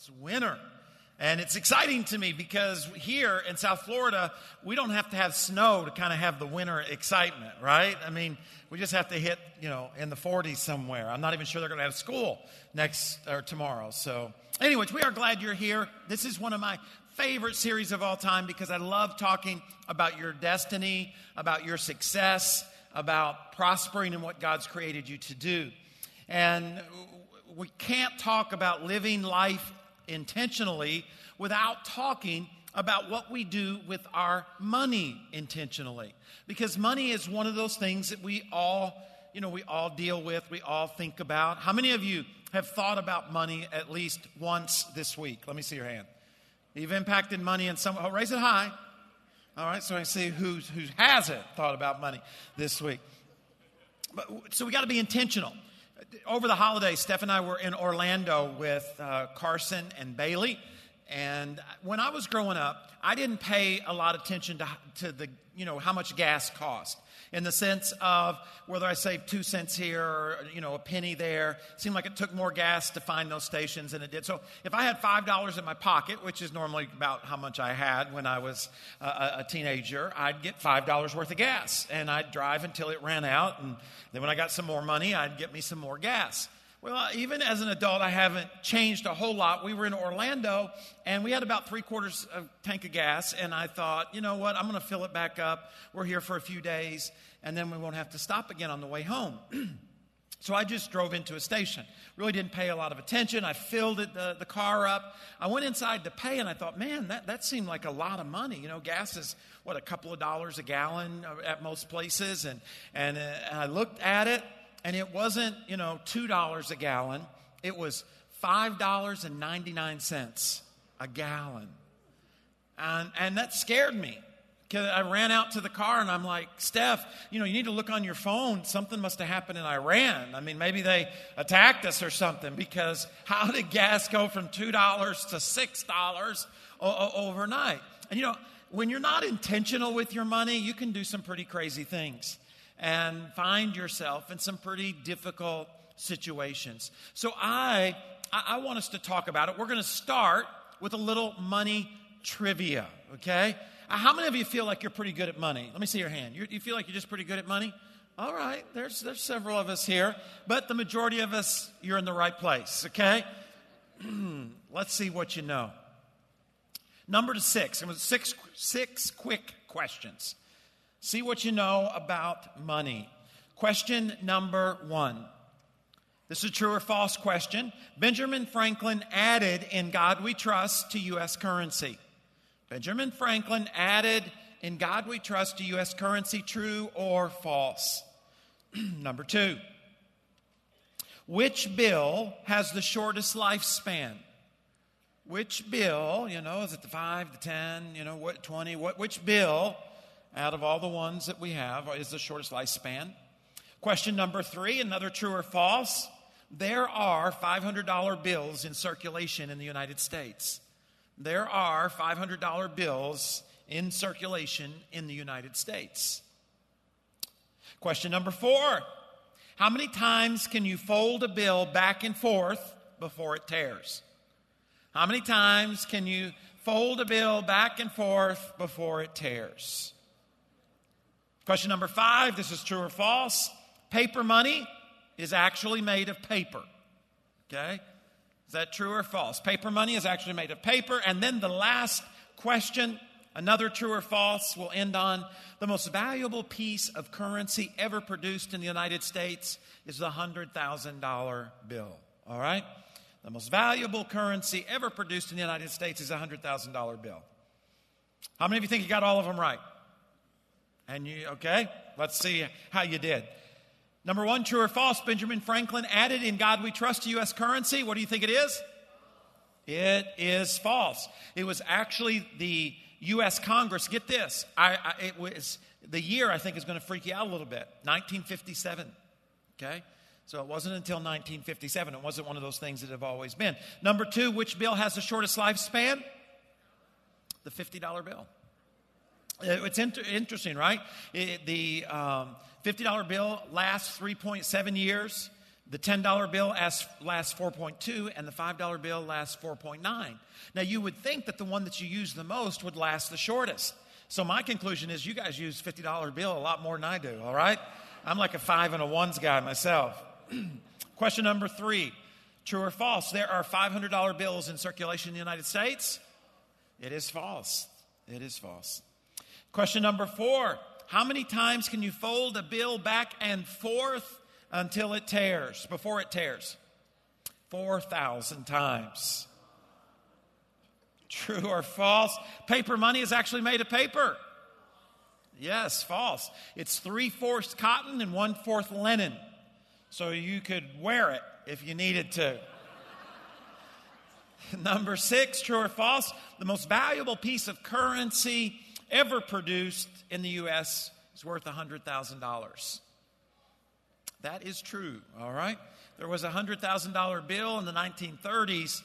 It's winter. And it's exciting to me because here in South Florida, we don't have to have snow to kind of have the winter excitement, right? I mean, we just have to hit, you know, in the 40s somewhere. I'm not even sure they're going to have school next or tomorrow. So, anyways, we are glad you're here. This is one of my favorite series of all time because I love talking about your destiny, about your success, about prospering in what God's created you to do. And we can't talk about living life intentionally without talking about what we do with our money intentionally. Because money is one of those things that we all, you know, we all deal with, we all think about. How many of you have thought about money at least once this week? Let me see your hand. You've impacted money in some, oh, raise it high. All right, so I see who's, who hasn't thought about money this week. But, so we got to be intentional over the holidays, Steph and I were in Orlando with uh, Carson and Bailey. And when I was growing up, I didn't pay a lot of attention to, to the, you know, how much gas cost in the sense of whether I saved two cents here or, you know, a penny there. It seemed like it took more gas to find those stations than it did. So if I had $5 in my pocket, which is normally about how much I had when I was a, a teenager, I'd get $5 worth of gas and I'd drive until it ran out. And then when I got some more money, I'd get me some more gas. Well, even as an adult, I haven't changed a whole lot. We were in Orlando and we had about three quarters of tank of gas. And I thought, you know what? I'm going to fill it back up. We're here for a few days and then we won't have to stop again on the way home. so I just drove into a station. Really didn't pay a lot of attention. I filled it, the, the car up. I went inside to pay and I thought, man, that, that seemed like a lot of money. You know, gas is, what, a couple of dollars a gallon at most places. And, and, uh, and I looked at it and it wasn't, you know, $2 a gallon, it was $5.99 a gallon. And, and that scared me. Because I ran out to the car and I'm like, Steph, you know, you need to look on your phone. Something must have happened in Iran. I mean, maybe they attacked us or something because how did gas go from $2 to $6 o- overnight? And you know, when you're not intentional with your money, you can do some pretty crazy things and find yourself in some pretty difficult situations. So I, I want us to talk about it. We're going to start with a little money trivia, okay? Uh, how many of you feel like you're pretty good at money? Let me see your hand. you you feel like you're just pretty good at money? All right, there's, there's several of us here, but the majority of us, you're in the right place, okay? Let's see what you know. Number to six. Six, six quick questions. See what you know about money. Question number one. This is a true or false question. Benjamin Franklin added in God we trust to U.S. currency. Benjamin Franklin added in God we trust to U.S. currency, true or false. number two. Which bill has the shortest lifespan? Which bill, you know, is it the 5, the 10, you know, what 20, what which bill out of all the ones that we have is the shortest lifespan. Question number three, another true or false. There are $500 bills in circulation in the United States. There are $500 bills in circulation in the United States. Question number four How many times can you fold a bill back and forth before it tears? How many times can you fold a bill back and forth before it tears? Question number five this is true or false. Paper money is actually made of paper. Okay? Is that true or false? Paper money is actually made of paper. And then the last question, another true or false, will end on the most valuable piece of currency ever produced in the United States is the $100,000 bill. All right? The most valuable currency ever produced in the United States is a $100,000 bill. How many of you think you got all of them right? And you, okay? Let's see how you did. Number one, true or false, Benjamin Franklin added in God we trust U.S. currency. What do you think it is? It is false. It was actually the U.S. Congress. Get this. I, I, it was the year I think is going to freak you out a little bit 1957. Okay? So it wasn't until 1957. It wasn't one of those things that have always been. Number two, which bill has the shortest lifespan? The $50 bill. Uh, it's inter- interesting, right? It, the um, $50 bill lasts 3.7 years. The $10 bill lasts 4.2 and the $5 bill lasts 4.9. Now, you would think that the one that you use the most would last the shortest. So, my conclusion is you guys use $50 bill a lot more than I do, all right? I'm like a five and a ones guy myself. Question number three true or false? There are $500 bills in circulation in the United States. It is false. It is false. Question number four How many times can you fold a bill back and forth until it tears, before it tears? 4,000 times. True or false? Paper money is actually made of paper. Yes, false. It's three fourths cotton and one fourth linen. So you could wear it if you needed to. Number six, true or false? The most valuable piece of currency ever produced in the U.S. is worth $100,000. That is true, all right? There was a $100,000 bill in the 1930s,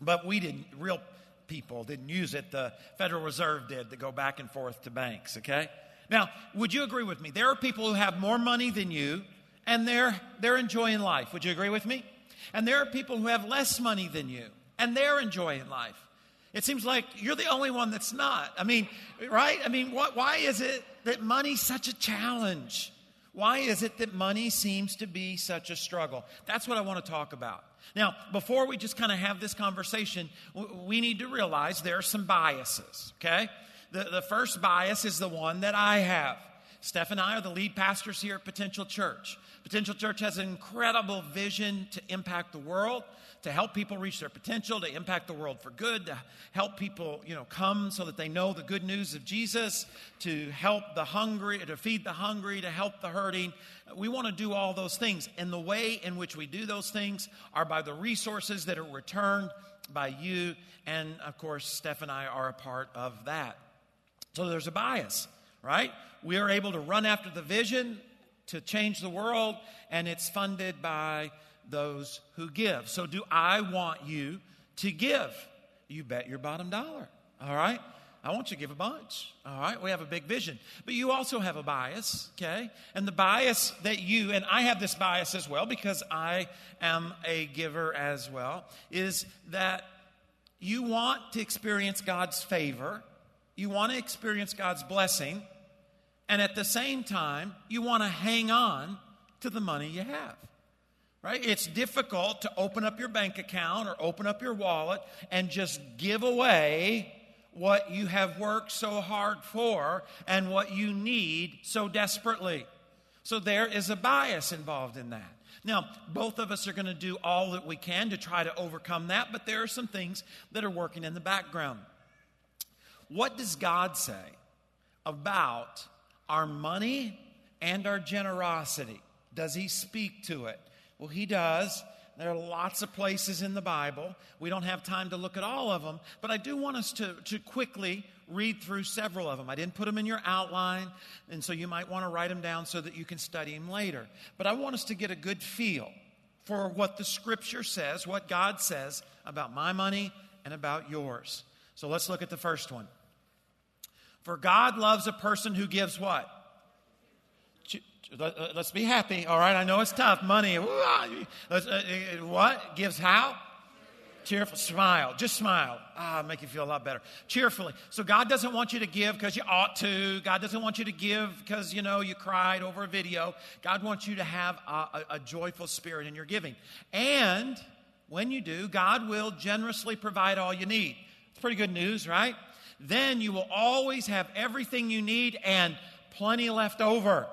but we didn't, real people didn't use it. The Federal Reserve did to go back and forth to banks, okay? Now, would you agree with me? There are people who have more money than you, and they're, they're enjoying life. Would you agree with me? And there are people who have less money than you, and they're enjoying life. It seems like you're the only one that's not. I mean, right? I mean, what, why is it that money's such a challenge? Why is it that money seems to be such a struggle? That's what I want to talk about. Now, before we just kind of have this conversation, we need to realize there are some biases, okay? The, the first bias is the one that I have. Steph and I are the lead pastors here at Potential Church. Potential Church has an incredible vision to impact the world to help people reach their potential, to impact the world for good, to help people, you know, come so that they know the good news of Jesus, to help the hungry, to feed the hungry, to help the hurting. We want to do all those things. And the way in which we do those things are by the resources that are returned by you. And of course, Steph and I are a part of that. So there's a bias, right? We are able to run after the vision to change the world, and it's funded by those who give. So, do I want you to give? You bet your bottom dollar. All right? I want you to give a bunch. All right? We have a big vision. But you also have a bias, okay? And the bias that you, and I have this bias as well because I am a giver as well, is that you want to experience God's favor, you want to experience God's blessing, and at the same time, you want to hang on to the money you have right? It's difficult to open up your bank account or open up your wallet and just give away what you have worked so hard for and what you need so desperately. So there is a bias involved in that. Now, both of us are going to do all that we can to try to overcome that, but there are some things that are working in the background. What does God say about our money and our generosity? Does He speak to it? Well, he does. There are lots of places in the Bible. We don't have time to look at all of them, but I do want us to, to quickly read through several of them. I didn't put them in your outline, and so you might want to write them down so that you can study them later. But I want us to get a good feel for what the scripture says, what God says about my money and about yours. So let's look at the first one. For God loves a person who gives what? Let's be happy, all right? I know it's tough. Money. Uh, uh, what? Gives how? Cheerful. Smile. Just smile. Ah, make you feel a lot better. Cheerfully. So God doesn't want you to give because you ought to. God doesn't want you to give because, you know, you cried over a video. God wants you to have a, a, a joyful spirit in your giving. And when you do, God will generously provide all you need. It's pretty good news, right? Then you will always have everything you need and plenty left over.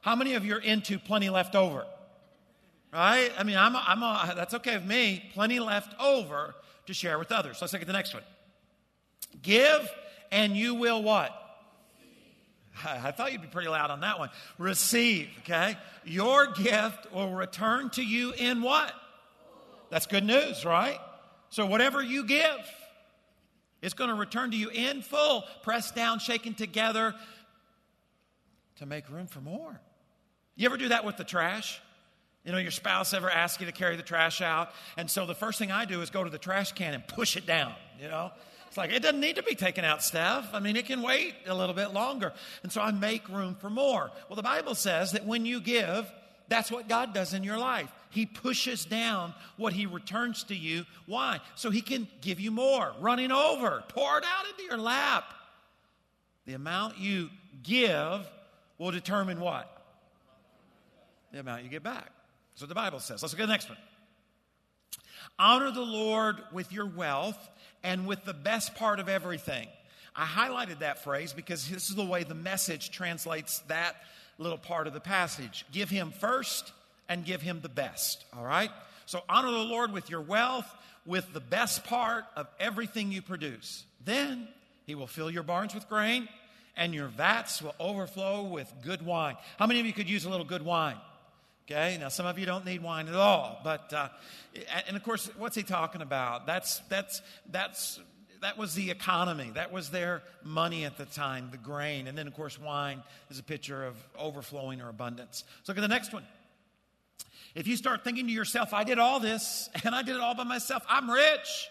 How many of you are into plenty left over? Right? I mean, I'm, a, I'm a, that's okay with me. Plenty left over to share with others. Let's look at the next one. Give and you will what? I thought you'd be pretty loud on that one. Receive, okay? Your gift will return to you in what? That's good news, right? So whatever you give, it's going to return to you in full, pressed down, shaken together to make room for more. You ever do that with the trash? You know, your spouse ever ask you to carry the trash out? And so the first thing I do is go to the trash can and push it down, you know? It's like, it doesn't need to be taken out, Steph. I mean, it can wait a little bit longer. And so I make room for more. Well, the Bible says that when you give, that's what God does in your life. He pushes down what he returns to you. Why? So he can give you more, running over, pour it out into your lap. The amount you give will determine what? The amount you get back. That's what the Bible says. Let's look at the next one. Honor the Lord with your wealth and with the best part of everything. I highlighted that phrase because this is the way the message translates that little part of the passage. Give him first and give him the best, all right? So honor the Lord with your wealth, with the best part of everything you produce. Then he will fill your barns with grain and your vats will overflow with good wine. How many of you could use a little good wine? Okay, now some of you don't need wine at all, but uh, and of course, what's he talking about? That's that's that's that was the economy. That was their money at the time, the grain, and then of course, wine is a picture of overflowing or abundance. So look at the next one. If you start thinking to yourself, "I did all this, and I did it all by myself. I'm rich."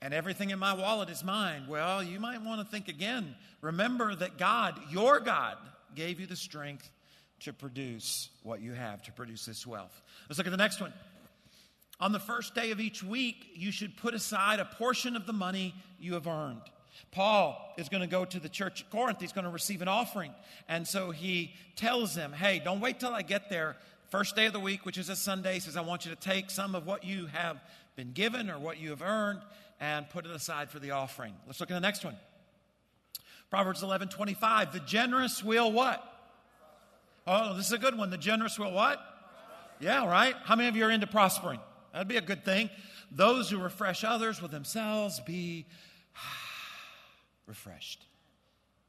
and everything in my wallet is mine. Well, you might want to think again. Remember that God, your God, gave you the strength to produce what you have, to produce this wealth. Let's look at the next one. On the first day of each week, you should put aside a portion of the money you have earned. Paul is going to go to the church at Corinth. He's going to receive an offering. And so he tells them, hey, don't wait till I get there. First day of the week, which is a Sunday, says, I want you to take some of what you have been given or what you have earned and put it aside for the offering. Let's look at the next one. Proverbs 11 25. The generous will what? Oh, this is a good one. The generous will what? Yeah, right? How many of you are into prospering? That'd be a good thing. Those who refresh others will themselves be refreshed.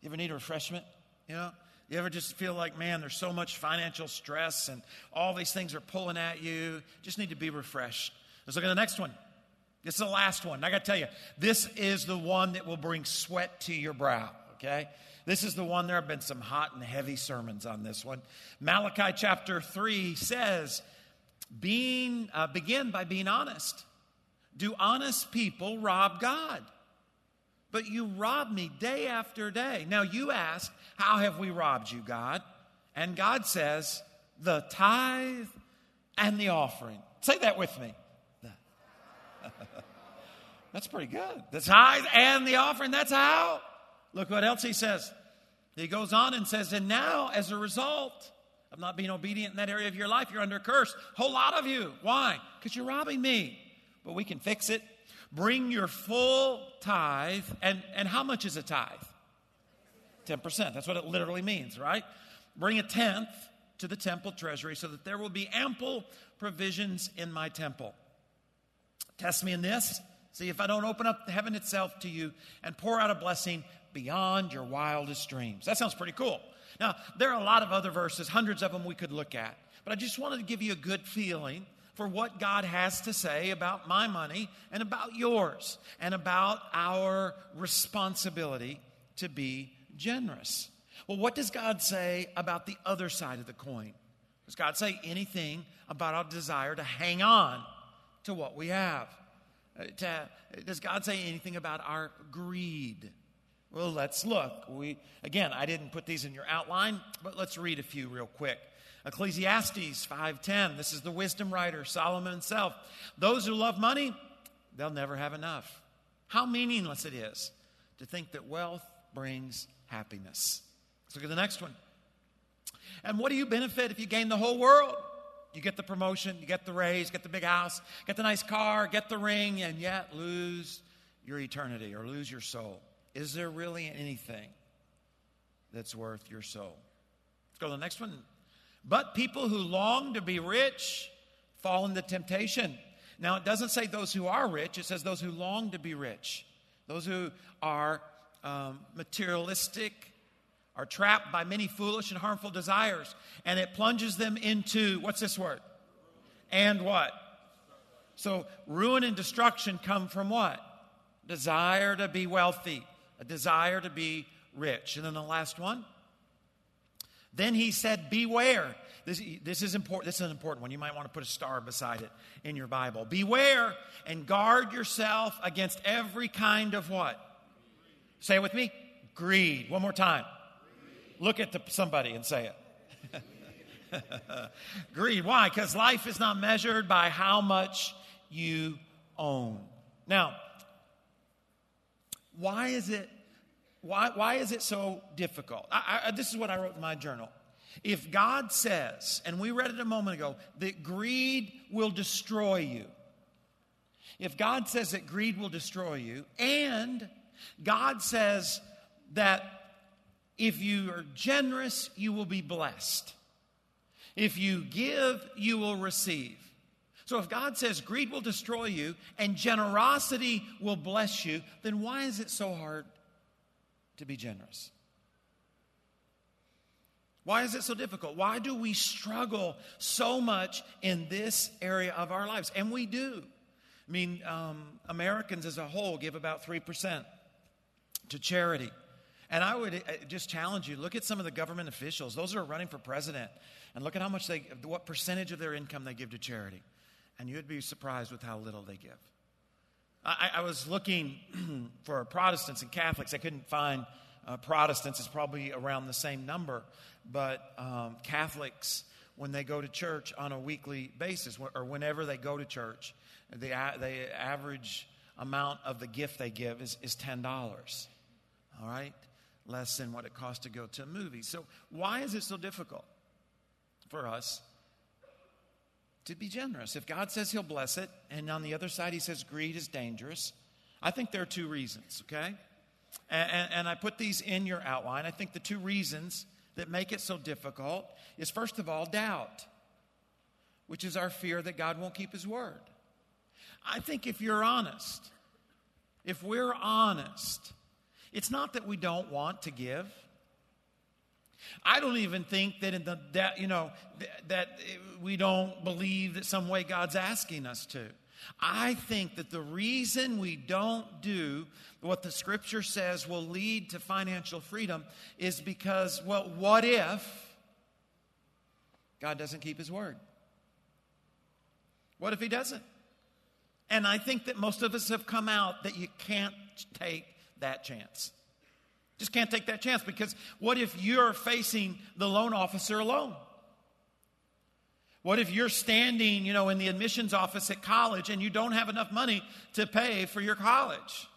You ever need a refreshment? You know? You ever just feel like, man, there's so much financial stress and all these things are pulling at you? Just need to be refreshed. Let's look at the next one. This is the last one. I got to tell you, this is the one that will bring sweat to your brow, okay? This is the one, there have been some hot and heavy sermons on this one. Malachi chapter 3 says, being, uh, begin by being honest. Do honest people rob God? But you rob me day after day. Now you ask, How have we robbed you, God? And God says, The tithe and the offering. Say that with me. that's pretty good. The tithe and the offering, that's how. Look what else he says. He goes on and says, And now, as a result of not being obedient in that area of your life, you're under curse. Whole lot of you. Why? Because you're robbing me. But we can fix it. Bring your full tithe. And, and how much is a tithe? 10%. That's what it literally means, right? Bring a tenth to the temple treasury so that there will be ample provisions in my temple. Test me in this. See if I don't open up heaven itself to you and pour out a blessing beyond your wildest dreams. That sounds pretty cool. Now, there are a lot of other verses, hundreds of them we could look at, but I just wanted to give you a good feeling for what God has to say about my money and about yours and about our responsibility to be generous. Well, what does God say about the other side of the coin? Does God say anything about our desire to hang on to what we have? Uh, to, does God say anything about our greed? Well, let's look. We again, I didn't put these in your outline, but let's read a few real quick. Ecclesiastes 5:10. This is the wisdom writer Solomon himself. Those who love money, they'll never have enough. How meaningless it is to think that wealth brings happiness. Let's look at the next one. And what do you benefit if you gain the whole world? You get the promotion, you get the raise, get the big house, get the nice car, get the ring, and yet lose your eternity or lose your soul. Is there really anything that's worth your soul? Let's go to the next one. But people who long to be rich fall into temptation. Now, it doesn't say those who are rich, it says those who long to be rich. Those who are um, materialistic are trapped by many foolish and harmful desires, and it plunges them into what's this word? And what? So, ruin and destruction come from what? Desire to be wealthy, a desire to be rich. And then the last one. Then he said, Beware. This, this is important. This is an important one. You might want to put a star beside it in your Bible. Beware and guard yourself against every kind of what? Say it with me. Greed. One more time. Look at the, somebody and say it. greed. Why? Because life is not measured by how much you own. Now, why is it why, why is it so difficult? I, I, this is what I wrote in my journal. If God says, and we read it a moment ago, that greed will destroy you, if God says that greed will destroy you, and God says that if you are generous, you will be blessed. If you give, you will receive. So if God says greed will destroy you and generosity will bless you, then why is it so hard to be generous? Why is it so difficult? Why do we struggle so much in this area of our lives? And we do. I mean, um, Americans as a whole give about 3% to charity. And I would uh, just challenge you look at some of the government officials, those who are running for president, and look at how much they, what percentage of their income they give to charity. And you'd be surprised with how little they give. I, I was looking for Protestants and Catholics. I couldn't find uh, Protestants, it's probably around the same number. But um, Catholics, when they go to church on a weekly basis, or whenever they go to church, the, the average amount of the gift they give is, is $10. All right? Less than what it costs to go to a movie. So, why is it so difficult for us to be generous? If God says He'll bless it, and on the other side He says greed is dangerous, I think there are two reasons, okay? And, and, and I put these in your outline. I think the two reasons that make it so difficult is first of all, doubt, which is our fear that God won't keep His word. I think if you're honest, if we're honest, it's not that we don't want to give. I don't even think that in the that you know that we don't believe that some way God's asking us to. I think that the reason we don't do what the scripture says will lead to financial freedom is because well what if God doesn't keep his word? What if he doesn't? And I think that most of us have come out that you can't take that chance. Just can't take that chance because what if you're facing the loan officer alone? What if you're standing, you know, in the admissions office at college and you don't have enough money to pay for your college?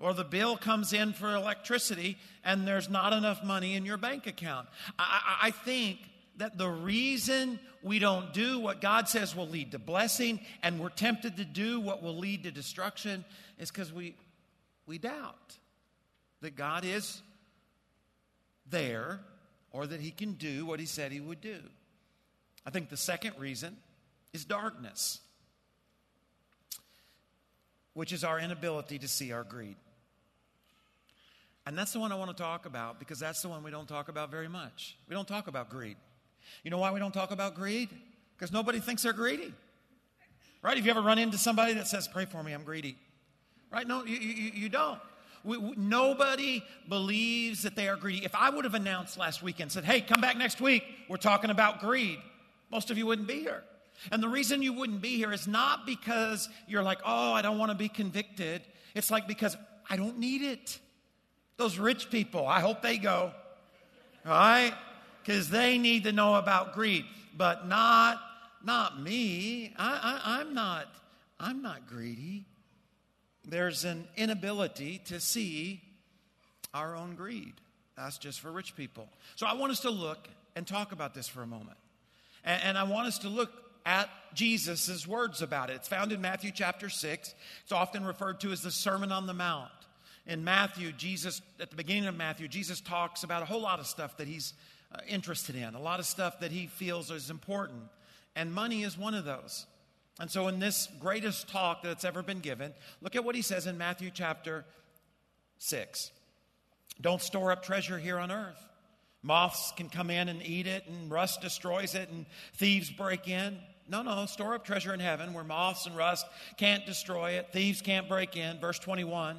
Or the bill comes in for electricity and there's not enough money in your bank account. I, I think that the reason we don't do what God says will lead to blessing and we're tempted to do what will lead to destruction is because we, we doubt that God is there or that He can do what He said He would do. I think the second reason is darkness, which is our inability to see our greed. And that's the one I want to talk about because that's the one we don't talk about very much. We don't talk about greed. You know why we don't talk about greed? Because nobody thinks they're greedy. Right? Have you ever run into somebody that says, Pray for me, I'm greedy? Right? No, you, you, you don't. We, we, nobody believes that they are greedy. If I would have announced last weekend, said, Hey, come back next week, we're talking about greed, most of you wouldn't be here. And the reason you wouldn't be here is not because you're like, Oh, I don't want to be convicted. It's like because I don't need it. Those rich people, I hope they go. All right? because they need to know about greed, but not not me. I, I, I'm not I'm not greedy. There's an inability to see our own greed. That's just for rich people. So I want us to look and talk about this for a moment. And, and I want us to look at Jesus' words about it. It's found in Matthew chapter 6. It's often referred to as the Sermon on the Mount. In Matthew, Jesus, at the beginning of Matthew, Jesus talks about a whole lot of stuff that he's uh, interested in, a lot of stuff that he feels is important. And money is one of those. And so, in this greatest talk that's ever been given, look at what he says in Matthew chapter 6. Don't store up treasure here on earth. Moths can come in and eat it, and rust destroys it, and thieves break in. No, no, store up treasure in heaven where moths and rust can't destroy it, thieves can't break in. Verse 21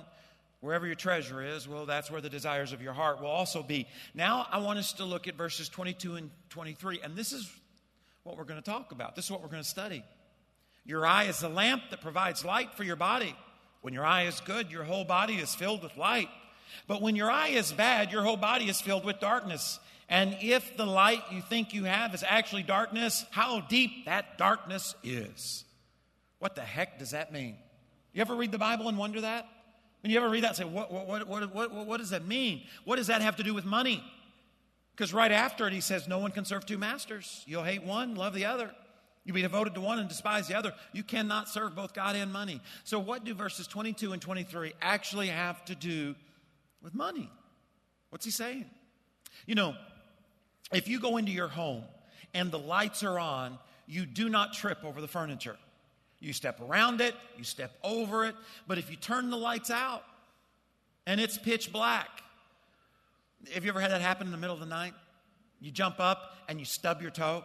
Wherever your treasure is, well, that's where the desires of your heart will also be. Now, I want us to look at verses 22 and 23, and this is what we're going to talk about. This is what we're going to study. Your eye is the lamp that provides light for your body. When your eye is good, your whole body is filled with light. But when your eye is bad, your whole body is filled with darkness. And if the light you think you have is actually darkness, how deep that darkness is. What the heck does that mean? You ever read the Bible and wonder that? When you ever read that and say, what, what, what, what, what, does that mean? What does that have to do with money? Because right after it, he says, No one can serve two masters. You'll hate one, love the other. You'll be devoted to one and despise the other. You cannot serve both God and money. So, what do verses 22 and 23 actually have to do with money? What's he saying? You know, if you go into your home and the lights are on, you do not trip over the furniture. You step around it, you step over it. But if you turn the lights out and it's pitch black, have you ever had that happen in the middle of the night? You jump up and you stub your toe.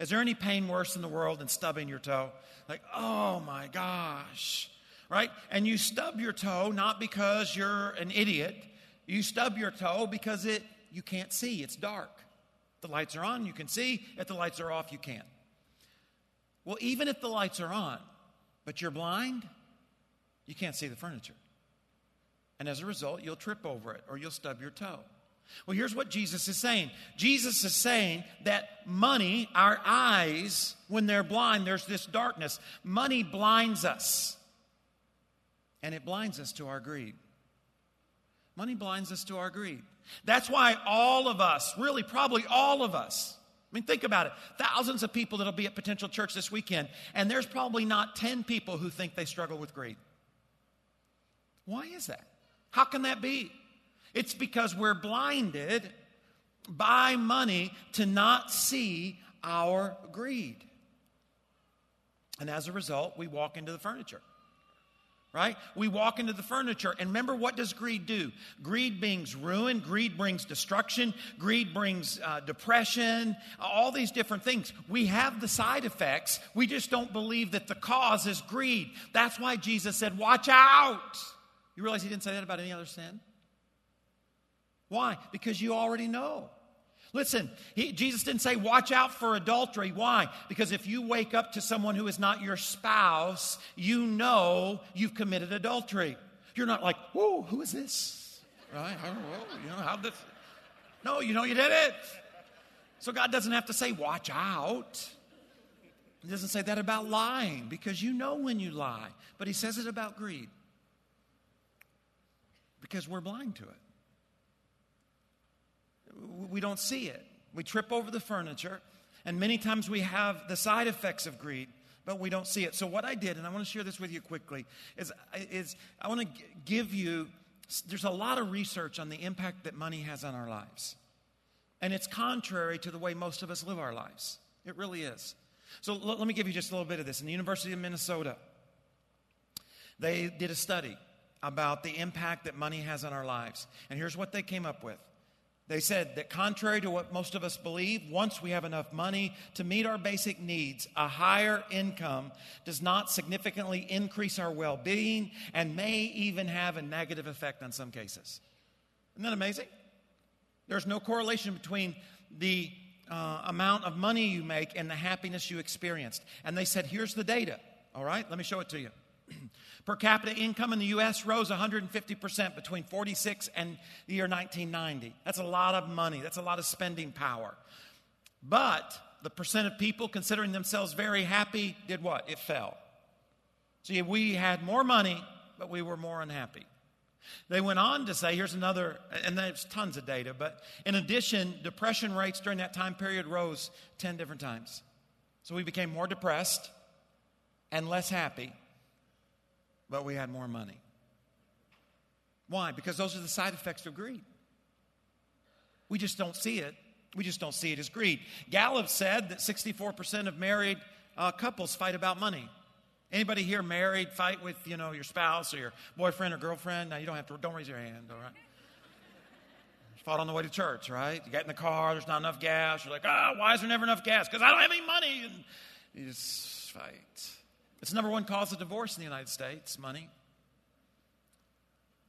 Is there any pain worse in the world than stubbing your toe? Like, oh my gosh, right? And you stub your toe not because you're an idiot. You stub your toe because it you can't see. It's dark. The lights are on, you can see. If the lights are off, you can't. Well, even if the lights are on, but you're blind, you can't see the furniture. And as a result, you'll trip over it or you'll stub your toe. Well, here's what Jesus is saying Jesus is saying that money, our eyes, when they're blind, there's this darkness. Money blinds us, and it blinds us to our greed. Money blinds us to our greed. That's why all of us, really, probably all of us, I mean, think about it. Thousands of people that'll be at Potential Church this weekend, and there's probably not 10 people who think they struggle with greed. Why is that? How can that be? It's because we're blinded by money to not see our greed. And as a result, we walk into the furniture. Right? We walk into the furniture, and remember what does greed do? Greed brings ruin, greed brings destruction, greed brings uh, depression, all these different things. We have the side effects, we just don't believe that the cause is greed. That's why Jesus said, Watch out! You realize he didn't say that about any other sin? Why? Because you already know. Listen, he, Jesus didn't say, watch out for adultery. Why? Because if you wake up to someone who is not your spouse, you know you've committed adultery. You're not like, whoa, who is this? Right? I don't know. You know, how this. No, you know you did it. So God doesn't have to say, watch out. He doesn't say that about lying because you know when you lie. But He says it about greed because we're blind to it we don't see it. We trip over the furniture, and many times we have the side effects of greed, but we don't see it. So, what I did, and I want to share this with you quickly, is, is I want to give you there's a lot of research on the impact that money has on our lives. And it's contrary to the way most of us live our lives. It really is. So, l- let me give you just a little bit of this. In the University of Minnesota, they did a study about the impact that money has on our lives. And here's what they came up with they said that contrary to what most of us believe, once we have enough money to meet our basic needs, a higher income does not significantly increase our well being and may even have a negative effect on some cases. Isn't that amazing? There's no correlation between the uh, amount of money you make and the happiness you experienced. And they said, here's the data. All right, let me show it to you. Per capita income in the U.S. rose 150% between 46 and the year 1990. That's a lot of money. That's a lot of spending power. But the percent of people considering themselves very happy did what? It fell. See, we had more money, but we were more unhappy. They went on to say, here's another, and there's tons of data, but in addition, depression rates during that time period rose 10 different times. So we became more depressed and less happy but we had more money. Why? Because those are the side effects of greed. We just don't see it. We just don't see it as greed. Gallup said that 64% of married uh, couples fight about money. Anybody here married fight with you know your spouse or your boyfriend or girlfriend? Now you don't have to. Don't raise your hand. All right. Fought on the way to church, right? You get in the car. There's not enough gas. You're like, oh, why is there never enough gas? Because I don't have any money. And you just fight. It's number one cause of divorce in the United States money.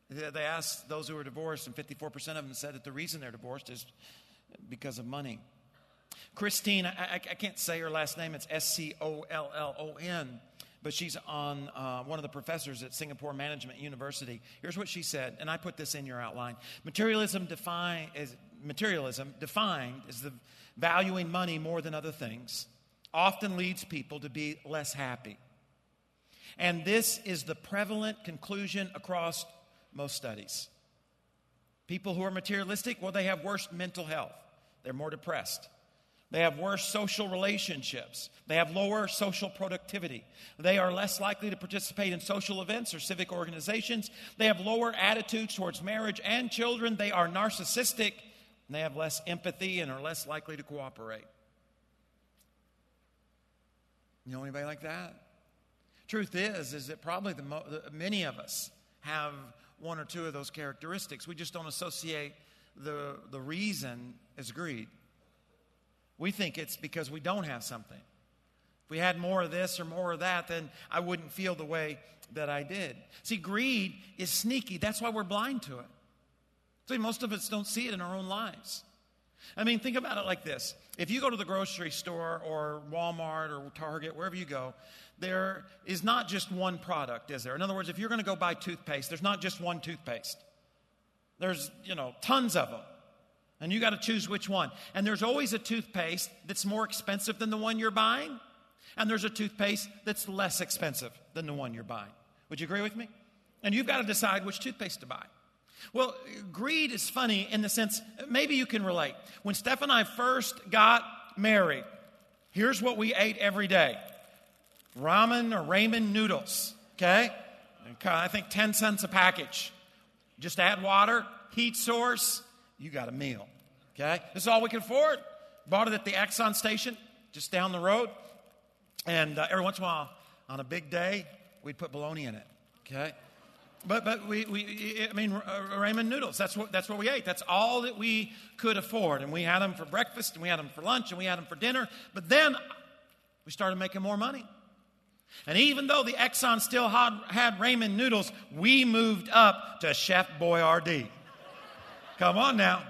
They asked those who were divorced, and 54% of them said that the reason they're divorced is because of money. Christine, I, I can't say her last name, it's S C O L L O N, but she's on uh, one of the professors at Singapore Management University. Here's what she said, and I put this in your outline Materialism define, is, materialism, defined as the valuing money more than other things, often leads people to be less happy. And this is the prevalent conclusion across most studies. People who are materialistic, well, they have worse mental health, they're more depressed. They have worse social relationships. They have lower social productivity. They are less likely to participate in social events or civic organizations. They have lower attitudes towards marriage and children. They are narcissistic. And they have less empathy and are less likely to cooperate. You know anybody like that? Truth is, is that probably the mo- many of us have one or two of those characteristics. We just don't associate the, the reason as greed. We think it's because we don't have something. If we had more of this or more of that, then I wouldn't feel the way that I did. See, greed is sneaky. That's why we're blind to it. See, most of us don't see it in our own lives. I mean, think about it like this. If you go to the grocery store or Walmart or Target, wherever you go, there is not just one product, is there? In other words, if you're going to go buy toothpaste, there's not just one toothpaste. There's, you know, tons of them. And you got to choose which one. And there's always a toothpaste that's more expensive than the one you're buying, and there's a toothpaste that's less expensive than the one you're buying. Would you agree with me? And you've got to decide which toothpaste to buy. Well, greed is funny in the sense, maybe you can relate. When Steph and I first got married, here's what we ate every day ramen or ramen noodles, okay? I think 10 cents a package. Just add water, heat source, you got a meal. Okay? This is all we can afford. Bought it at the Exxon station just down the road. And uh, every once in a while, on a big day, we'd put bologna in it. Okay? But, but we, we, I mean, ramen noodles, that's what, that's what we ate. That's all that we could afford. And we had them for breakfast, and we had them for lunch, and we had them for dinner. But then we started making more money. And even though the Exxon still had, had ramen noodles, we moved up to Chef Boyardee. Come on now.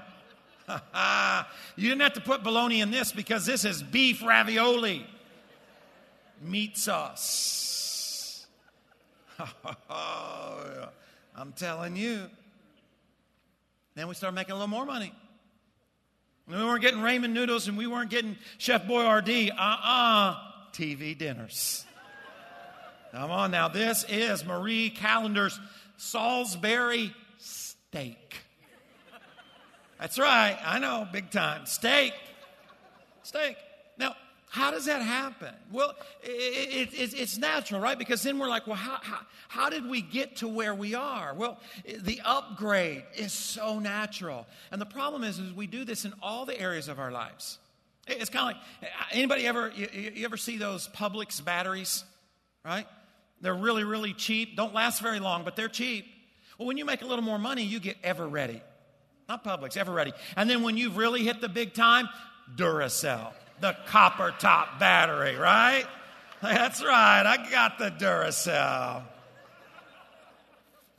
you didn't have to put bologna in this because this is beef ravioli, meat sauce. I'm telling you. Then we started making a little more money. We weren't getting ramen noodles and we weren't getting Chef Boyardee. Uh uh-uh. uh TV dinners. Come on now. This is Marie Callender's Salisbury steak. That's right. I know, big time. Steak. Steak. How does that happen? Well, it, it, it's natural, right? Because then we're like, well, how, how, how did we get to where we are? Well, the upgrade is so natural. And the problem is, is we do this in all the areas of our lives. It's kind of like anybody ever, you, you ever see those Publix batteries, right? They're really, really cheap. Don't last very long, but they're cheap. Well, when you make a little more money, you get Eveready. Not Publix, Eveready. And then when you've really hit the big time, Duracell, the copper top battery, right? That's right, I got the Duracell.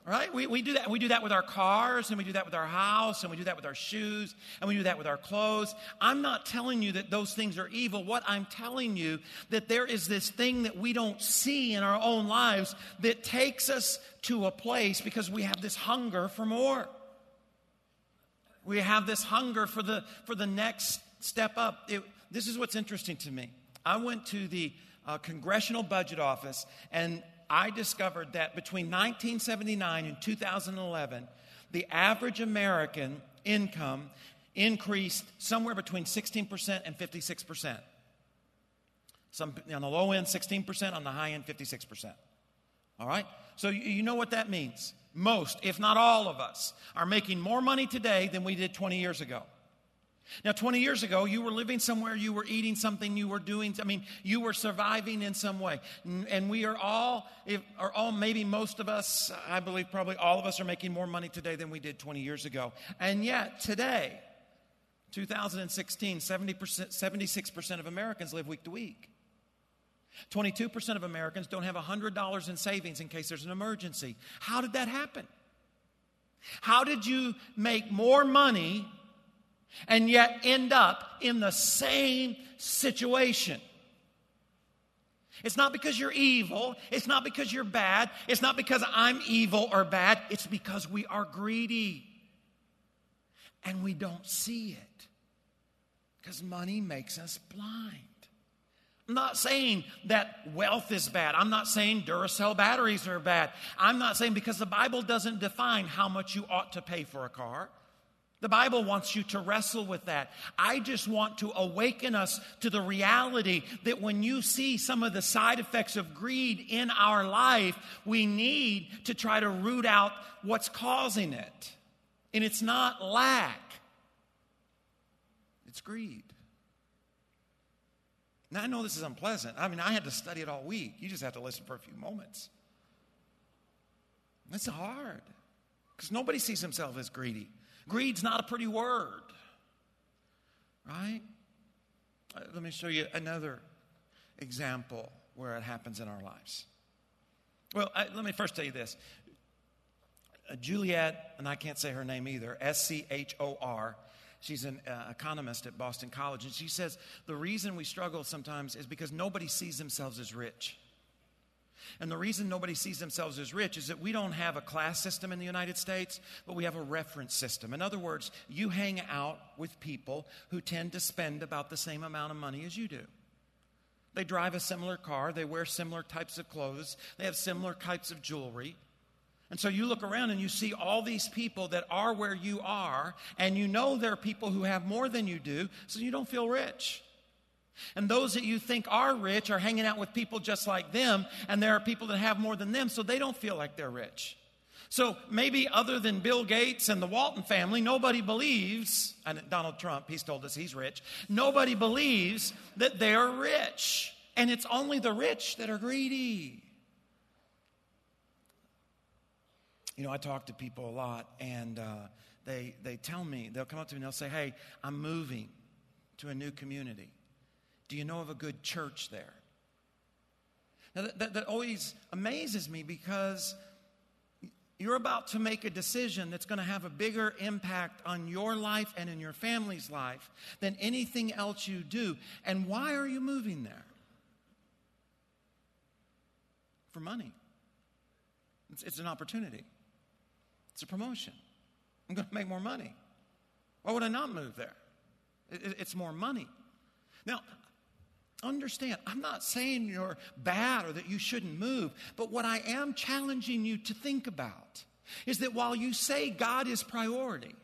Right? We, we do that. We do that with our cars, and we do that with our house, and we do that with our shoes, and we do that with our clothes. I'm not telling you that those things are evil. What I'm telling you that there is this thing that we don't see in our own lives that takes us to a place because we have this hunger for more. We have this hunger for the, for the next step up. It, this is what's interesting to me. I went to the uh, Congressional Budget Office and I discovered that between 1979 and 2011, the average American income increased somewhere between 16% and 56%. Some, on the low end, 16%, on the high end, 56%. All right? So you, you know what that means most, if not all of us, are making more money today than we did 20 years ago. Now, 20 years ago, you were living somewhere, you were eating something, you were doing, I mean, you were surviving in some way. And we are all, or all, maybe most of us, I believe probably all of us are making more money today than we did 20 years ago. And yet, today, 2016, 70%, 76% of Americans live week to week. 22% of Americans don't have $100 in savings in case there's an emergency. How did that happen? How did you make more money and yet end up in the same situation? It's not because you're evil. It's not because you're bad. It's not because I'm evil or bad. It's because we are greedy. and we don't see it because money makes us blind. I'm not saying that wealth is bad. I'm not saying Duracell batteries are bad. I'm not saying because the Bible doesn't define how much you ought to pay for a car. The Bible wants you to wrestle with that. I just want to awaken us to the reality that when you see some of the side effects of greed in our life, we need to try to root out what's causing it. And it's not lack, it's greed. Now, I know this is unpleasant. I mean, I had to study it all week. You just have to listen for a few moments. It's hard because nobody sees himself as greedy. Greed's not a pretty word, right? Uh, let me show you another example where it happens in our lives. Well, I, let me first tell you this. Uh, Juliet, and I can't say her name either, S C H O R, She's an uh, economist at Boston College, and she says the reason we struggle sometimes is because nobody sees themselves as rich. And the reason nobody sees themselves as rich is that we don't have a class system in the United States, but we have a reference system. In other words, you hang out with people who tend to spend about the same amount of money as you do. They drive a similar car, they wear similar types of clothes, they have similar types of jewelry. And so you look around and you see all these people that are where you are, and you know there are people who have more than you do, so you don't feel rich. And those that you think are rich are hanging out with people just like them, and there are people that have more than them, so they don't feel like they're rich. So maybe other than Bill Gates and the Walton family, nobody believes, and Donald Trump, he's told us he's rich, nobody believes that they're rich. And it's only the rich that are greedy. you know, I talk to people a lot, and uh, they, they tell me, they'll come up to me and they'll say, Hey, I'm moving to a new community. Do you know of a good church there? Now, that, that, that always amazes me because you're about to make a decision that's going to have a bigger impact on your life and in your family's life than anything else you do. And why are you moving there? For money. It's, it's an opportunity. It's a promotion. I'm going to make more money. Why would I not move there? It's more money. Now, understand, I'm not saying you're bad or that you shouldn't move, but what I am challenging you to think about is that while you say God is priority,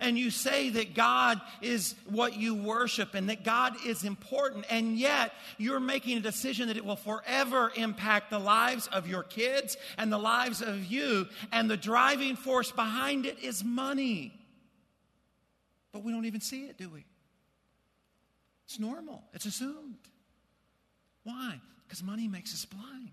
and you say that God is what you worship and that God is important, and yet you're making a decision that it will forever impact the lives of your kids and the lives of you, and the driving force behind it is money. But we don't even see it, do we? It's normal, it's assumed. Why? Because money makes us blind.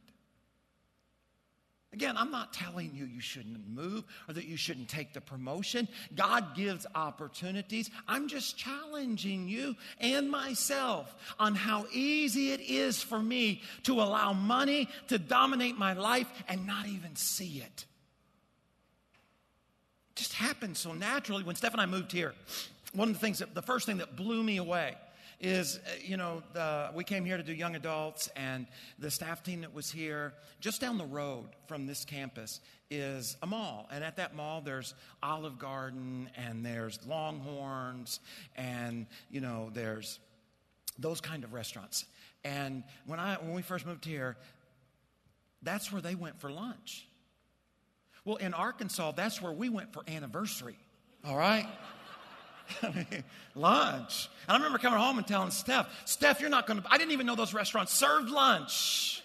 Again, I'm not telling you you shouldn't move or that you shouldn't take the promotion. God gives opportunities. I'm just challenging you and myself on how easy it is for me to allow money to dominate my life and not even see it. It just happened so naturally. When Steph and I moved here, one of the things that the first thing that blew me away is, uh, you know, the, we came here to do young adults, and the staff team that was here, just down the road from this campus, is a mall. And at that mall, there's Olive Garden, and there's Longhorns, and, you know, there's those kind of restaurants. And when, I, when we first moved here, that's where they went for lunch. Well, in Arkansas, that's where we went for anniversary. All right? lunch. And I remember coming home and telling Steph, Steph, you're not going to, I didn't even know those restaurants served lunch.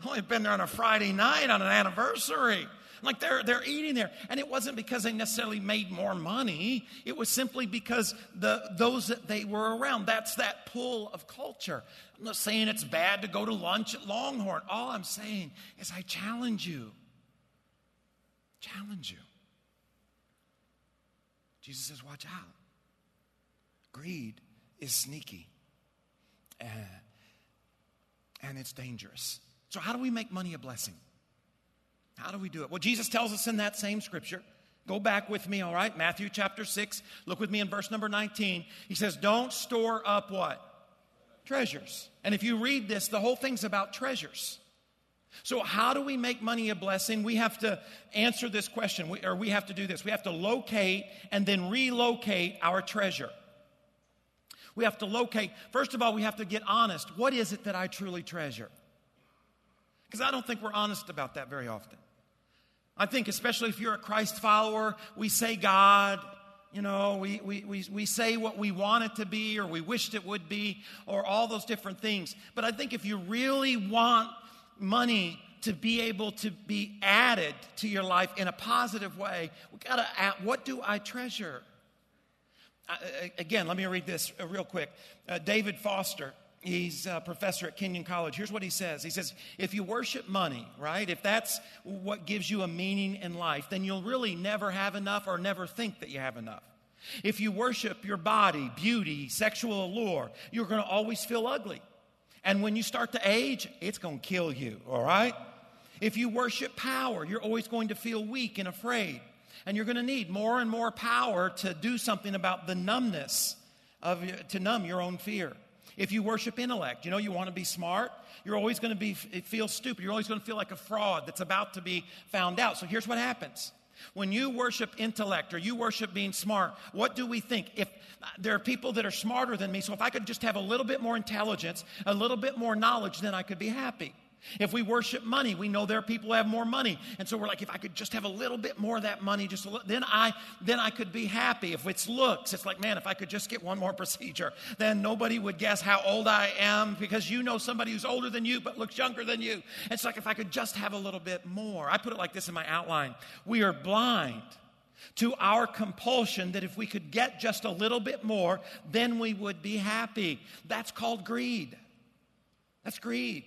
I've only been there on a Friday night on an anniversary. Like they're, they're eating there. And it wasn't because they necessarily made more money. It was simply because the, those that they were around. That's that pull of culture. I'm not saying it's bad to go to lunch at Longhorn. All I'm saying is I challenge you. Challenge you. Jesus says, Watch out. Greed is sneaky and, and it's dangerous. So, how do we make money a blessing? How do we do it? Well, Jesus tells us in that same scripture. Go back with me, all right? Matthew chapter 6. Look with me in verse number 19. He says, Don't store up what? Treasures. And if you read this, the whole thing's about treasures. So, how do we make money a blessing? We have to answer this question, or we have to do this. We have to locate and then relocate our treasure. We have to locate, first of all, we have to get honest. What is it that I truly treasure? Because I don't think we're honest about that very often. I think, especially if you're a Christ follower, we say God, you know, we, we, we, we say what we want it to be or we wished it would be or all those different things. But I think if you really want money to be able to be added to your life in a positive way, we got to ask, what do I treasure? Uh, again, let me read this uh, real quick. Uh, David Foster, he's a professor at Kenyon College. Here's what he says He says, If you worship money, right, if that's what gives you a meaning in life, then you'll really never have enough or never think that you have enough. If you worship your body, beauty, sexual allure, you're going to always feel ugly. And when you start to age, it's going to kill you, all right? If you worship power, you're always going to feel weak and afraid. And you're going to need more and more power to do something about the numbness of to numb your own fear. If you worship intellect, you know you want to be smart, you're always going to be feel stupid. You're always going to feel like a fraud that's about to be found out. So here's what happens. When you worship intellect or you worship being smart, what do we think? If there are people that are smarter than me, so if I could just have a little bit more intelligence, a little bit more knowledge, then I could be happy. If we worship money, we know there are people who have more money. And so we're like, if I could just have a little bit more of that money, just little, then I then I could be happy. If it's looks, it's like, man, if I could just get one more procedure, then nobody would guess how old I am because you know somebody who's older than you but looks younger than you. It's like if I could just have a little bit more. I put it like this in my outline. We are blind to our compulsion that if we could get just a little bit more, then we would be happy. That's called greed. That's greed.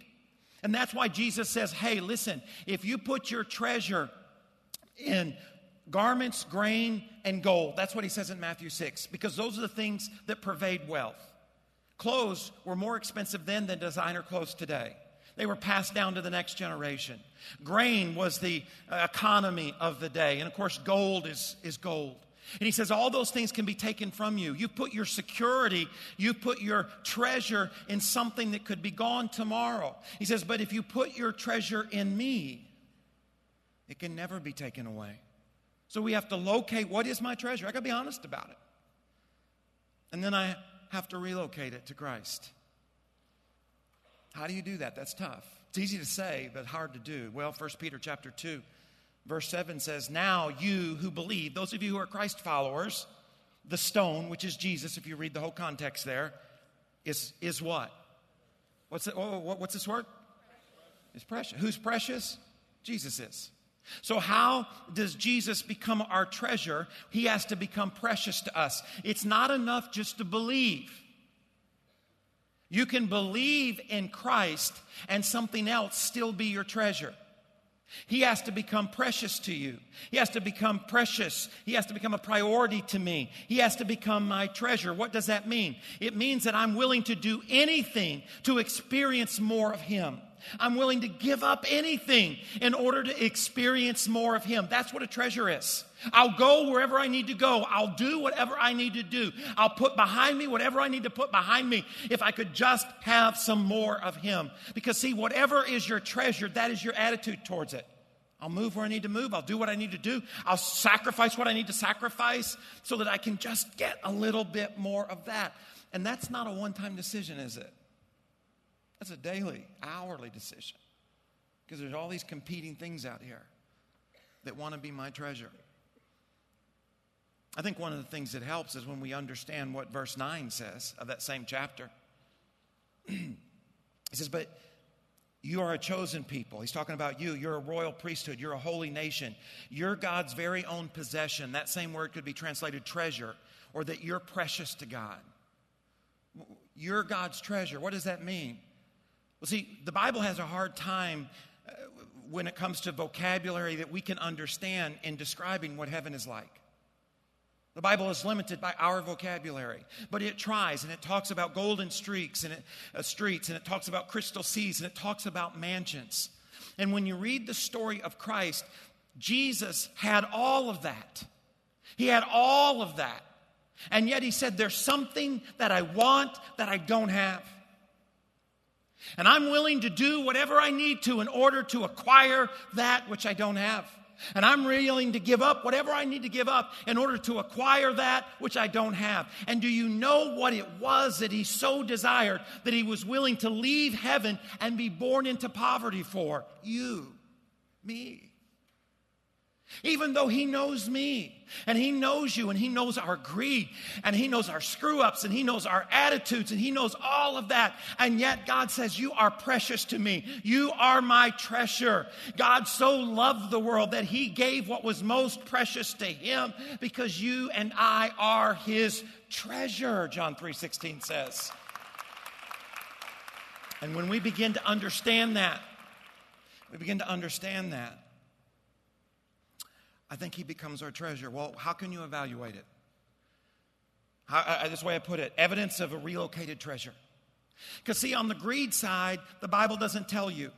And that's why Jesus says, hey, listen, if you put your treasure in garments, grain, and gold, that's what he says in Matthew 6, because those are the things that pervade wealth. Clothes were more expensive then than designer clothes today. They were passed down to the next generation. Grain was the uh, economy of the day. And of course, gold is, is gold. And he says, All those things can be taken from you. You put your security, you put your treasure in something that could be gone tomorrow. He says, But if you put your treasure in me, it can never be taken away. So we have to locate what is my treasure. I got to be honest about it. And then I have to relocate it to Christ. How do you do that? That's tough. It's easy to say, but hard to do. Well, 1 Peter chapter 2 Verse 7 says, Now you who believe, those of you who are Christ followers, the stone, which is Jesus, if you read the whole context there, is, is what? What's, it, oh, what's this word? It's precious. Who's precious? Jesus is. So, how does Jesus become our treasure? He has to become precious to us. It's not enough just to believe. You can believe in Christ and something else still be your treasure. He has to become precious to you. He has to become precious. He has to become a priority to me. He has to become my treasure. What does that mean? It means that I'm willing to do anything to experience more of Him. I'm willing to give up anything in order to experience more of Him. That's what a treasure is. I'll go wherever I need to go. I'll do whatever I need to do. I'll put behind me whatever I need to put behind me if I could just have some more of Him. Because, see, whatever is your treasure, that is your attitude towards it. I'll move where I need to move. I'll do what I need to do. I'll sacrifice what I need to sacrifice so that I can just get a little bit more of that. And that's not a one time decision, is it? That's a daily, hourly decision. Because there's all these competing things out here that want to be my treasure. I think one of the things that helps is when we understand what verse 9 says of that same chapter. he says, But you are a chosen people. He's talking about you. You're a royal priesthood. You're a holy nation. You're God's very own possession. That same word could be translated treasure, or that you're precious to God. You're God's treasure. What does that mean? Well, see, the Bible has a hard time uh, when it comes to vocabulary that we can understand in describing what heaven is like. The Bible is limited by our vocabulary, but it tries and it talks about golden streaks and it, uh, streets and it talks about crystal seas and it talks about mansions. And when you read the story of Christ, Jesus had all of that. He had all of that. And yet he said, There's something that I want that I don't have. And I'm willing to do whatever I need to in order to acquire that which I don't have. And I'm willing to give up whatever I need to give up in order to acquire that which I don't have. And do you know what it was that he so desired that he was willing to leave heaven and be born into poverty for? You, me. Even though he knows me and he knows you and he knows our greed and he knows our screw ups and he knows our attitudes and he knows all of that. And yet God says, You are precious to me. You are my treasure. God so loved the world that he gave what was most precious to him because you and I are his treasure, John 3 16 says. And when we begin to understand that, we begin to understand that I think he becomes our treasure. Well, how can you evaluate it? How, uh, this way I put it evidence of a relocated treasure. Because, see, on the greed side, the Bible doesn't tell you.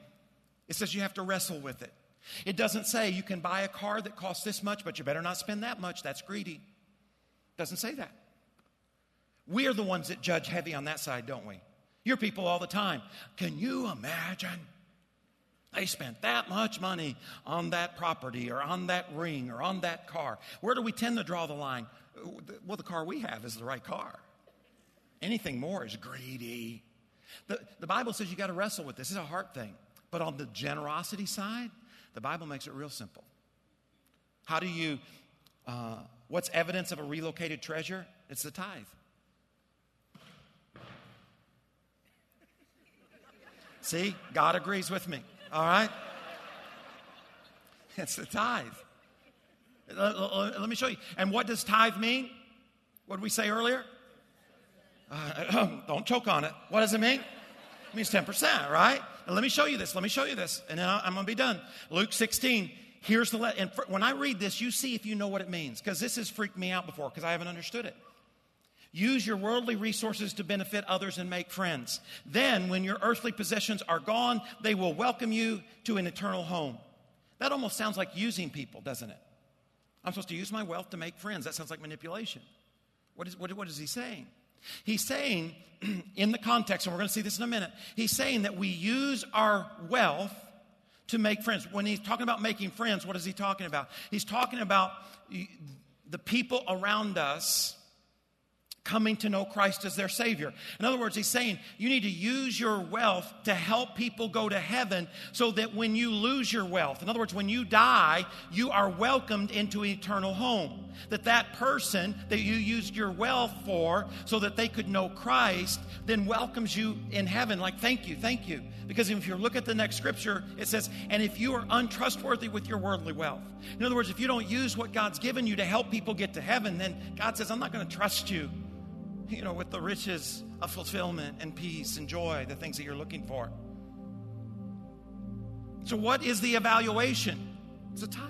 It says you have to wrestle with it. It doesn't say you can buy a car that costs this much, but you better not spend that much. That's greedy. It doesn't say that. We are the ones that judge heavy on that side, don't we? Your people all the time. Can you imagine they spent that much money on that property or on that ring or on that car. Where do we tend to draw the line? Well, the car we have is the right car. Anything more is greedy. The, the Bible says you got to wrestle with this. It's a heart thing. But on the generosity side, the Bible makes it real simple. How do you, uh, what's evidence of a relocated treasure? It's the tithe. See, God agrees with me. All right? It's the tithe. Let me show you. And what does tithe mean? What did we say earlier? Uh, don't choke on it. What does it mean? It means 10%, right? Now, let me show you this. Let me show you this. And then I'm going to be done. Luke 16. Here's the, le- and when I read this, you see if you know what it means. Because this has freaked me out before because I haven't understood it. Use your worldly resources to benefit others and make friends. Then, when your earthly possessions are gone, they will welcome you to an eternal home. That almost sounds like using people, doesn't it? I'm supposed to use my wealth to make friends. That sounds like manipulation. What is, what, what is he saying? He's saying, in the context, and we're going to see this in a minute, he's saying that we use our wealth to make friends. When he's talking about making friends, what is he talking about? He's talking about the people around us coming to know Christ as their Savior. In other words, he's saying you need to use your wealth to help people go to heaven so that when you lose your wealth, in other words, when you die, you are welcomed into eternal home. That that person that you used your wealth for so that they could know Christ then welcomes you in heaven like thank you, thank you. Because if you look at the next scripture, it says, and if you are untrustworthy with your worldly wealth. In other words, if you don't use what God's given you to help people get to heaven, then God says, I'm not going to trust you you know, with the riches of fulfillment and peace and joy, the things that you're looking for. So, what is the evaluation? It's a tithe.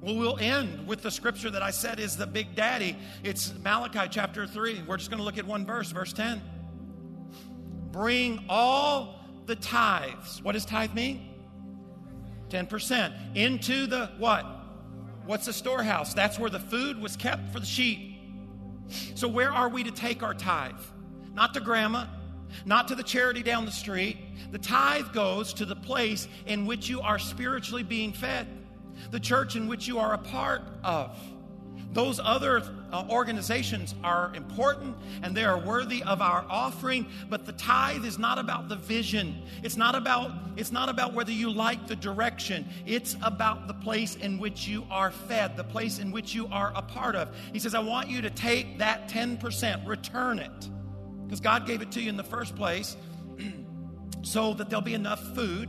Well, we'll end with the scripture that I said is the big daddy. It's Malachi chapter 3. We're just going to look at one verse, verse 10. Bring all the tithes. What does tithe mean? 10%. Into the what? What's the storehouse? That's where the food was kept for the sheep. So, where are we to take our tithe? Not to grandma, not to the charity down the street. The tithe goes to the place in which you are spiritually being fed, the church in which you are a part of. Those other uh, organizations are important and they are worthy of our offering, but the tithe is not about the vision. It's not about it's not about whether you like the direction. It's about the place in which you are fed, the place in which you are a part of. He says, "I want you to take that 10%, return it." Because God gave it to you in the first place so that there'll be enough food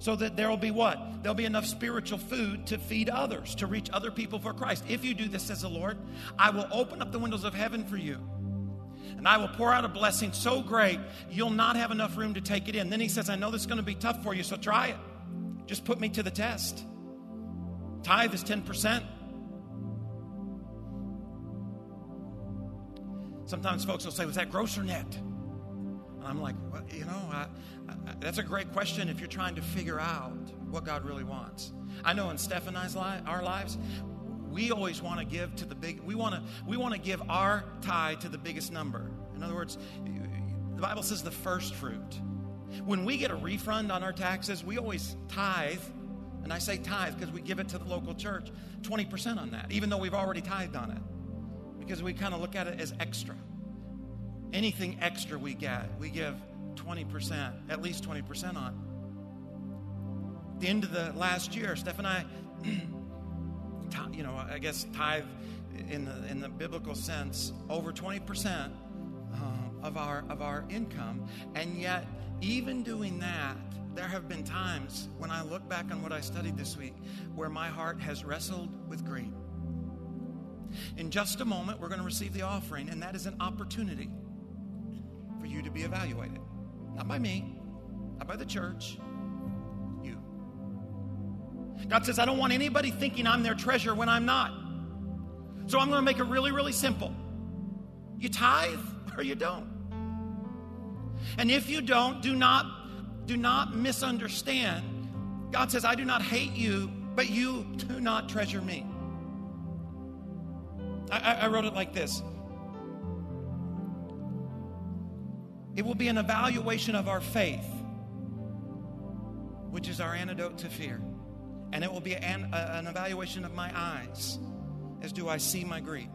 so that there will be what? There'll be enough spiritual food to feed others, to reach other people for Christ. If you do this, says the Lord, I will open up the windows of heaven for you. And I will pour out a blessing so great, you'll not have enough room to take it in. Then he says, I know this is going to be tough for you, so try it. Just put me to the test. Tithe is 10%. Sometimes folks will say, Was that gross or net? And I'm like, well, you know, I, I, that's a great question if you're trying to figure out what God really wants. I know in Steph and I's li- our lives, we always want to give to the big. We want to we want to give our tithe to the biggest number. In other words, the Bible says the first fruit. When we get a refund on our taxes, we always tithe, and I say tithe because we give it to the local church, 20% on that, even though we've already tithed on it, because we kind of look at it as extra. Anything extra we get, we give 20%, at least 20% on. At the end of the last year, Steph and I, you know, I guess tithe in the, in the biblical sense, over 20% uh, of, our, of our income. And yet, even doing that, there have been times when I look back on what I studied this week where my heart has wrestled with greed. In just a moment, we're going to receive the offering, and that is an opportunity for you to be evaluated. Not by me, not by the church, you. God says, I don't want anybody thinking I'm their treasure when I'm not. So I'm going to make it really, really simple. You tithe or you don't. And if you don't, do not do not misunderstand. God says, I do not hate you, but you do not treasure me. I, I wrote it like this It will be an evaluation of our faith, which is our antidote to fear. And it will be an, an evaluation of my eyes as do I see my greed.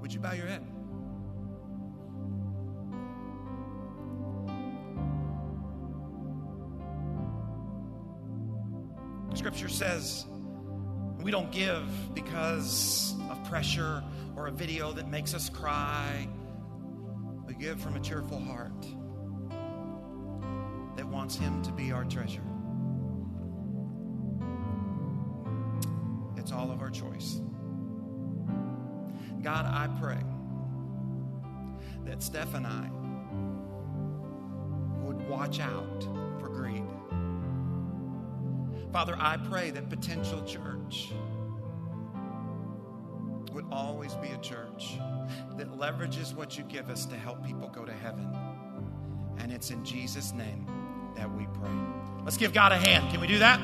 Would you bow your head? Scripture says we don't give because of pressure or a video that makes us cry. We give from a cheerful heart that wants Him to be our treasure. It's all of our choice. God, I pray that Steph and I would watch out for greed. Father, I pray that Potential Church would always be a church that leverages what you give us to help people go to heaven. And it's in Jesus' name that we pray. Let's give God a hand. Can we do that?